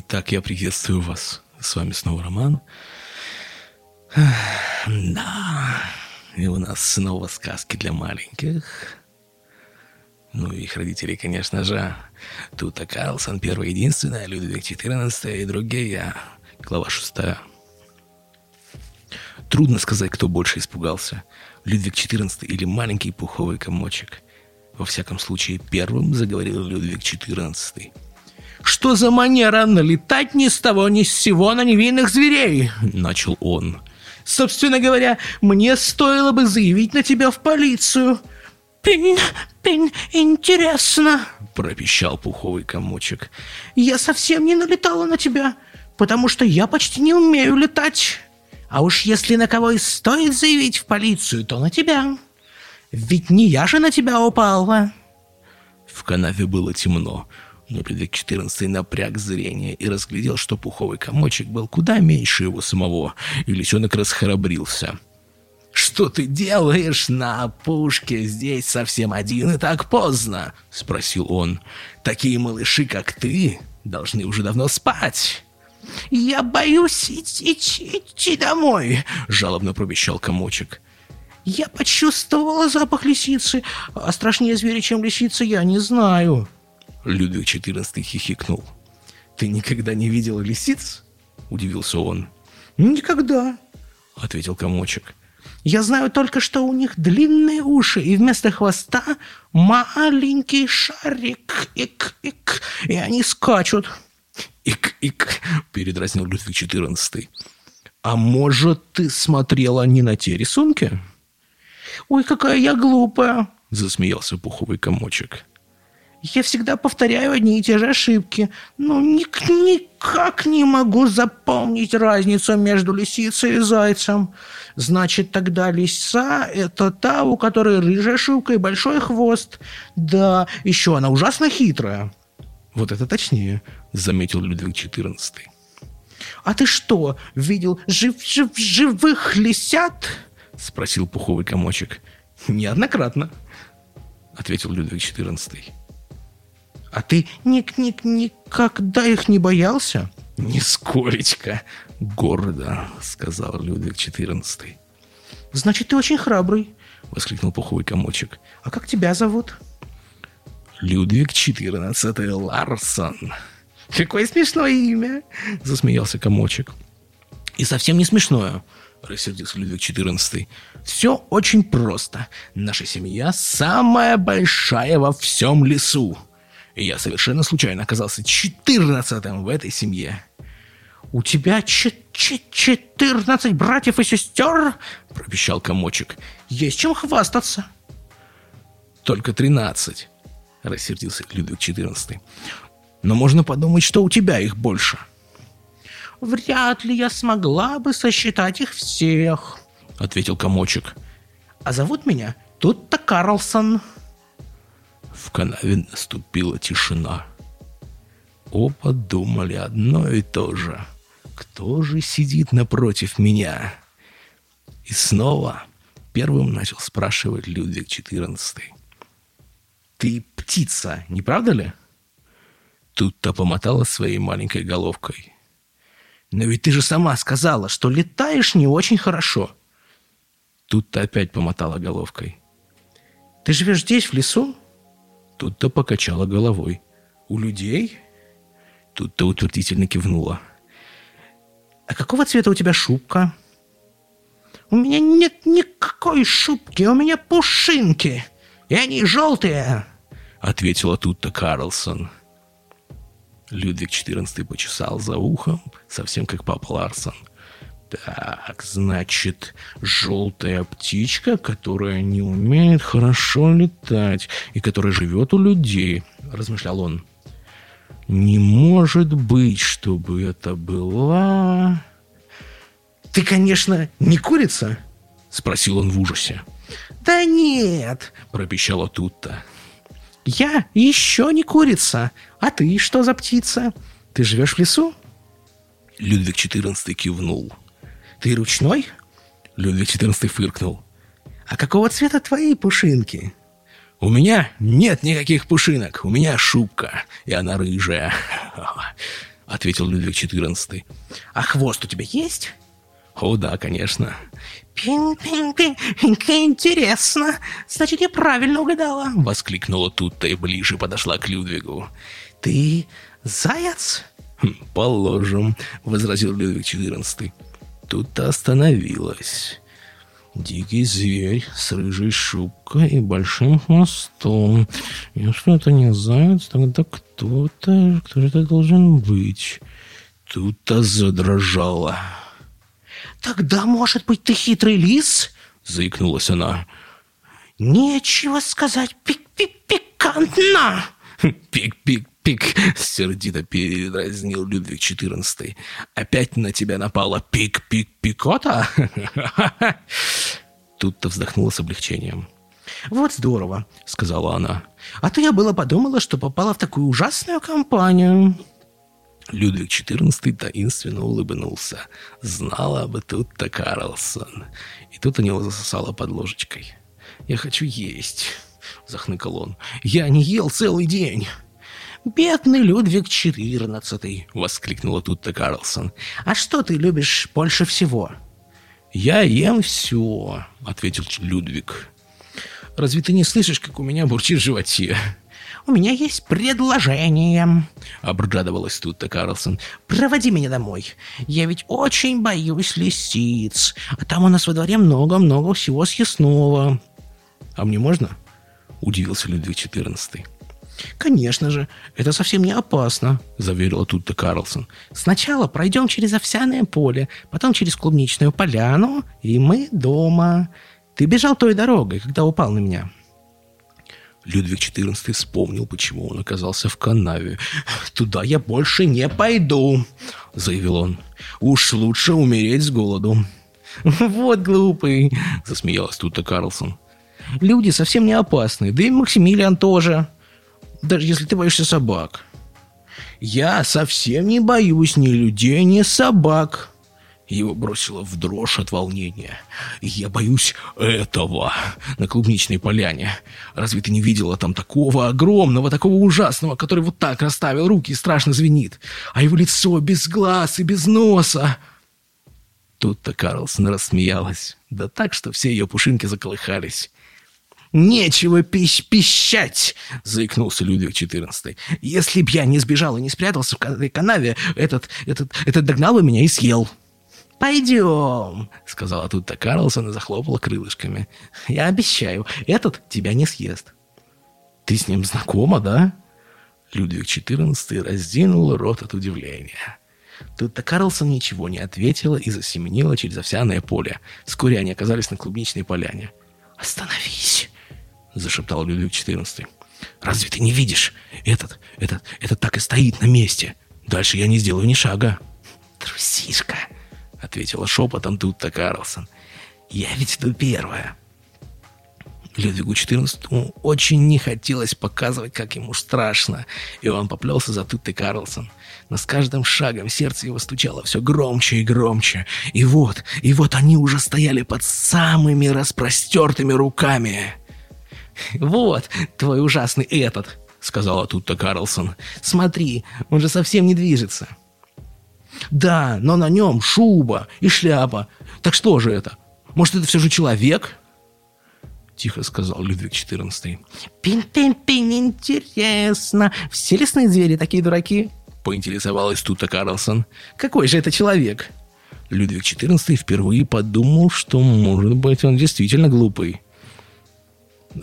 Итак, я приветствую вас. С вами снова Роман. Да, и у нас снова сказки для маленьких. Ну и их родителей, конечно же. Тут Карлсон, первая единственная, Людвиг XIV и другие. Глава шестая. Трудно сказать, кто больше испугался. Людвиг XIV или маленький пуховый комочек. Во всяком случае, первым заговорил Людвиг XIV. «Что за манера налетать ни с того ни с сего на невинных зверей?» — начал он. «Собственно говоря, мне стоило бы заявить на тебя в полицию». «Пин, пин, интересно», — пропищал пуховый комочек. «Я совсем не налетала на тебя, потому что я почти не умею летать. А уж если на кого и стоит заявить в полицию, то на тебя». Ведь не я же на тебя упала. В канаве было темно, но Людвиг XIV напряг зрение и разглядел, что пуховый комочек был куда меньше его самого, и лисенок расхрабрился. «Что ты делаешь на опушке здесь совсем один и так поздно?» — спросил он. «Такие малыши, как ты, должны уже давно спать». «Я боюсь идти, идти домой», — жалобно пробещал комочек. Я почувствовала запах лисицы, а страшнее зверя, чем лисица, я не знаю. Людвиг XIV хихикнул. «Ты никогда не видел лисиц?» – удивился он. «Никогда», – ответил комочек. «Я знаю только, что у них длинные уши, и вместо хвоста маленький шарик, ик-ик, и они скачут». «Ик-ик», – передразнил Людвиг XIV. «А может, ты смотрела не на те рисунки?» «Ой, какая я глупая!» – засмеялся пуховый комочек. «Я всегда повторяю одни и те же ошибки, но ник никак не могу запомнить разницу между лисицей и зайцем. Значит, тогда лиса – это та, у которой рыжая шубка и большой хвост. Да, еще она ужасно хитрая». «Вот это точнее», – заметил Людвиг XIV. «А ты что, видел жив жив живых лисят?» — спросил пуховый комочек. «Неоднократно», — ответил Людвиг XIV. «А ты ник-ник никогда их не боялся?» «Нискоречко!» — гордо сказал Людвиг XIV. «Значит, ты очень храбрый!» — воскликнул пуховый комочек. «А как тебя зовут?» «Людвиг XIV Ларсон». «Какое смешное имя!» — засмеялся комочек. «И совсем не смешное!» — рассердился Людвиг XIV. «Все очень просто. Наша семья самая большая во всем лесу. И я совершенно случайно оказался четырнадцатым в этой семье». «У тебя четырнадцать братьев и сестер?» — пропищал комочек. «Есть чем хвастаться». «Только тринадцать», — рассердился Людвиг XIV. «Но можно подумать, что у тебя их больше». Вряд ли я смогла бы сосчитать их всех, ответил комочек. А зовут меня тут-то Карлсон. В канаве наступила тишина. Оба думали одно и то же. Кто же сидит напротив меня? И снова первым начал спрашивать Людвиг XIV. «Ты птица, не правда ли?» Тут-то помотала своей маленькой головкой. Но ведь ты же сама сказала, что летаешь не очень хорошо. Тут-то опять помотала головкой. Ты живешь здесь, в лесу? Тут-то покачала головой. У людей? Тут-то утвердительно кивнула. А какого цвета у тебя шубка? У меня нет никакой шубки, у меня пушинки. И они желтые, ответила тут-то Карлсон. Людвиг XIV почесал за ухом, совсем как папа Ларсон. «Так, значит, желтая птичка, которая не умеет хорошо летать и которая живет у людей», — размышлял он. «Не может быть, чтобы это была...» «Ты, конечно, не курица?» — спросил он в ужасе. «Да нет!» — пропищала Тутта. «Я еще не курица. А ты что за птица? Ты живешь в лесу?» Людвиг XIV кивнул. «Ты ручной?» Людвиг XIV фыркнул. «А какого цвета твои пушинки?» «У меня нет никаких пушинок. У меня шубка, и она рыжая». ответил Людвиг XIV. А хвост у тебя есть? О, да, конечно. Пин-пин-пин, интересно. Значит, я правильно угадала. Воскликнула Тутта и ближе подошла к Людвигу. Ты заяц? «Хм, «Положим», — возразил Людвиг XIV. Тут-то остановилась. Дикий зверь с рыжей шубкой и большим хвостом. Если это не заяц, тогда кто-то... Кто же это должен быть? Тут-то задрожала. «Тогда, может быть, ты хитрый лис?» — заикнулась она. «Нечего сказать, пик-пик-пикантно!» «Пик-пик-пик!» — сердито передразнил Людвиг XIV. «Опять на тебя напала пик-пик-пикота?» Тут-то вздохнула с облегчением. «Вот здорово», — сказала она. «А то я было подумала, что попала в такую ужасную компанию». Людвиг XIV таинственно улыбнулся. Знала бы тут-то Карлсон. И тут у него засосало под ложечкой. «Я хочу есть», — захныкал он. «Я не ел целый день». «Бедный Людвиг XIV!» — воскликнула тут-то Карлсон. «А что ты любишь больше всего?» «Я ем все», — ответил Людвиг. «Разве ты не слышишь, как у меня бурчит в животе?» «У меня есть предложение», — обрадовалась тут-то Карлсон. «Проводи меня домой. Я ведь очень боюсь лисиц, а там у нас во дворе много-много всего съестного». «А мне можно?» — удивился Людвиг XIV. «Конечно же, это совсем не опасно», — заверила тут-то Карлсон. «Сначала пройдем через овсяное поле, потом через клубничную поляну, и мы дома. Ты бежал той дорогой, когда упал на меня». Людвиг XIV вспомнил, почему он оказался в канаве. «Туда я больше не пойду», — заявил он. «Уж лучше умереть с голоду». «Вот глупый», — засмеялась тут-то Карлсон. «Люди совсем не опасны, да и Максимилиан тоже. Даже если ты боишься собак». «Я совсем не боюсь ни людей, ни собак», его бросило в дрожь от волнения. «Я боюсь этого на клубничной поляне. Разве ты не видела там такого огромного, такого ужасного, который вот так расставил руки и страшно звенит? А его лицо без глаз и без носа!» Тут-то Карлсон рассмеялась. Да так, что все ее пушинки заколыхались. «Нечего пищ пищать!» — заикнулся Людвиг XIV. «Если б я не сбежал и не спрятался в канаве, этот, этот, этот догнал бы меня и съел!» «Пойдем», — сказала тут-то Карлсон и захлопала крылышками. «Я обещаю, этот тебя не съест». «Ты с ним знакома, да?» Людвиг XIV раздвинул рот от удивления. Тут-то Карлсон ничего не ответила и засеменила через овсяное поле. Вскоре они оказались на клубничной поляне. «Остановись!» — зашептал Людвиг XIV. «Разве ты не видишь? Этот, этот, этот так и стоит на месте. Дальше я не сделаю ни шага». «Трусишка!» — ответила шепотом Тутта Карлсон. «Я ведь иду первая». Людвигу XIV очень не хотелось показывать, как ему страшно, и он поплелся за Туттой Карлсон. Но с каждым шагом сердце его стучало все громче и громче. И вот, и вот они уже стояли под самыми распростертыми руками. «Вот твой ужасный этот», — сказала Тутта Карлсон. «Смотри, он же совсем не движется». Да, но на нем шуба и шляпа. Так что же это? Может, это все же человек? Тихо сказал Людвиг XIV. Пин-пин-пин, интересно. Все лесные звери такие дураки? Поинтересовалась Тута Карлсон. Какой же это человек? Людвиг XIV впервые подумал, что, может быть, он действительно глупый.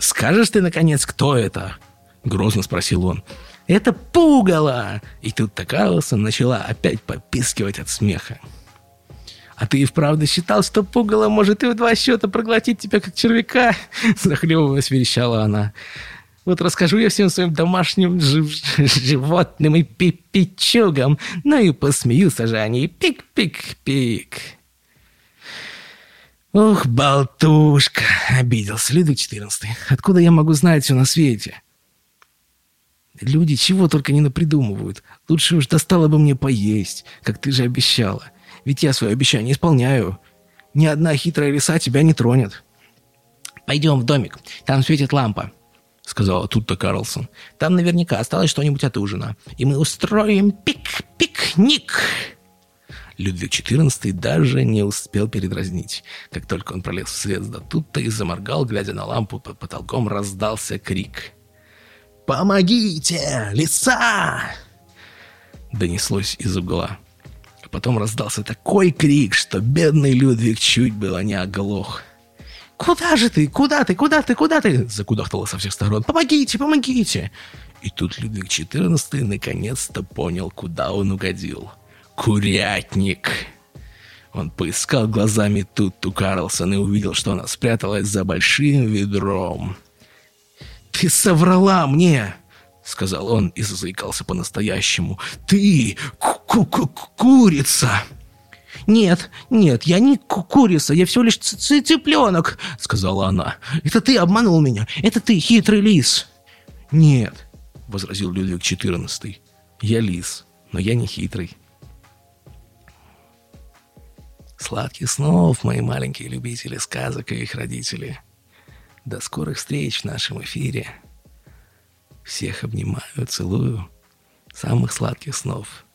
«Скажешь ты, наконец, кто это?» — грозно спросил он. Это пугало!» И тут-то Карлсон начала опять попискивать от смеха. «А ты и вправду считал, что пугало может и в два счета проглотить тебя, как червяка?» Захлебываясь, верещала она. «Вот расскажу я всем своим домашним животным и пипичугам, ну и посмеются же они. Пик-пик-пик!» «Ух, болтушка!» — обиделся Людвиг XIV. «Откуда я могу знать все на свете?» Люди чего только не напридумывают. Лучше уж достало бы мне поесть, как ты же обещала. Ведь я свое обещание исполняю. Ни одна хитрая лиса тебя не тронет. Пойдем в домик, там светит лампа, сказала тут-то Карлсон. Там наверняка осталось что-нибудь от ужина. И мы устроим пик-пик Курятник!» Людвиг XIV даже не успел передразнить. Как только он пролез в свет, да тут-то и заморгал, глядя на лампу, под потолком раздался крик. «Помогите! Лиса!» Донеслось из угла. А потом раздался такой крик, что бедный Людвиг чуть было не оглох. «Куда же ты? Куда ты? Куда ты? Куда ты?» Закудахтало со всех сторон. «Помогите! Помогите!» И тут Людвиг XIV наконец-то понял, куда он угодил. «Курятник!» Он поискал глазами тут-ту Карлсон и увидел, что она спряталась за большим ведром. «Ты соврала мне!» — сказал он и заикался по-настоящему. «Ты ку -ку курица!» «Нет, нет, я не курица, я всего лишь цыпленок», — сказала она. «Это ты обманул меня, это ты хитрый лис». «Нет», — возразил Людвиг XIV, — «я лис, но я не хитрый». Сладких снов, мои маленькие любители сказок и их родители. До скорых встреч в нашем эфире. Всех обнимаю, целую. Самых сладких снов.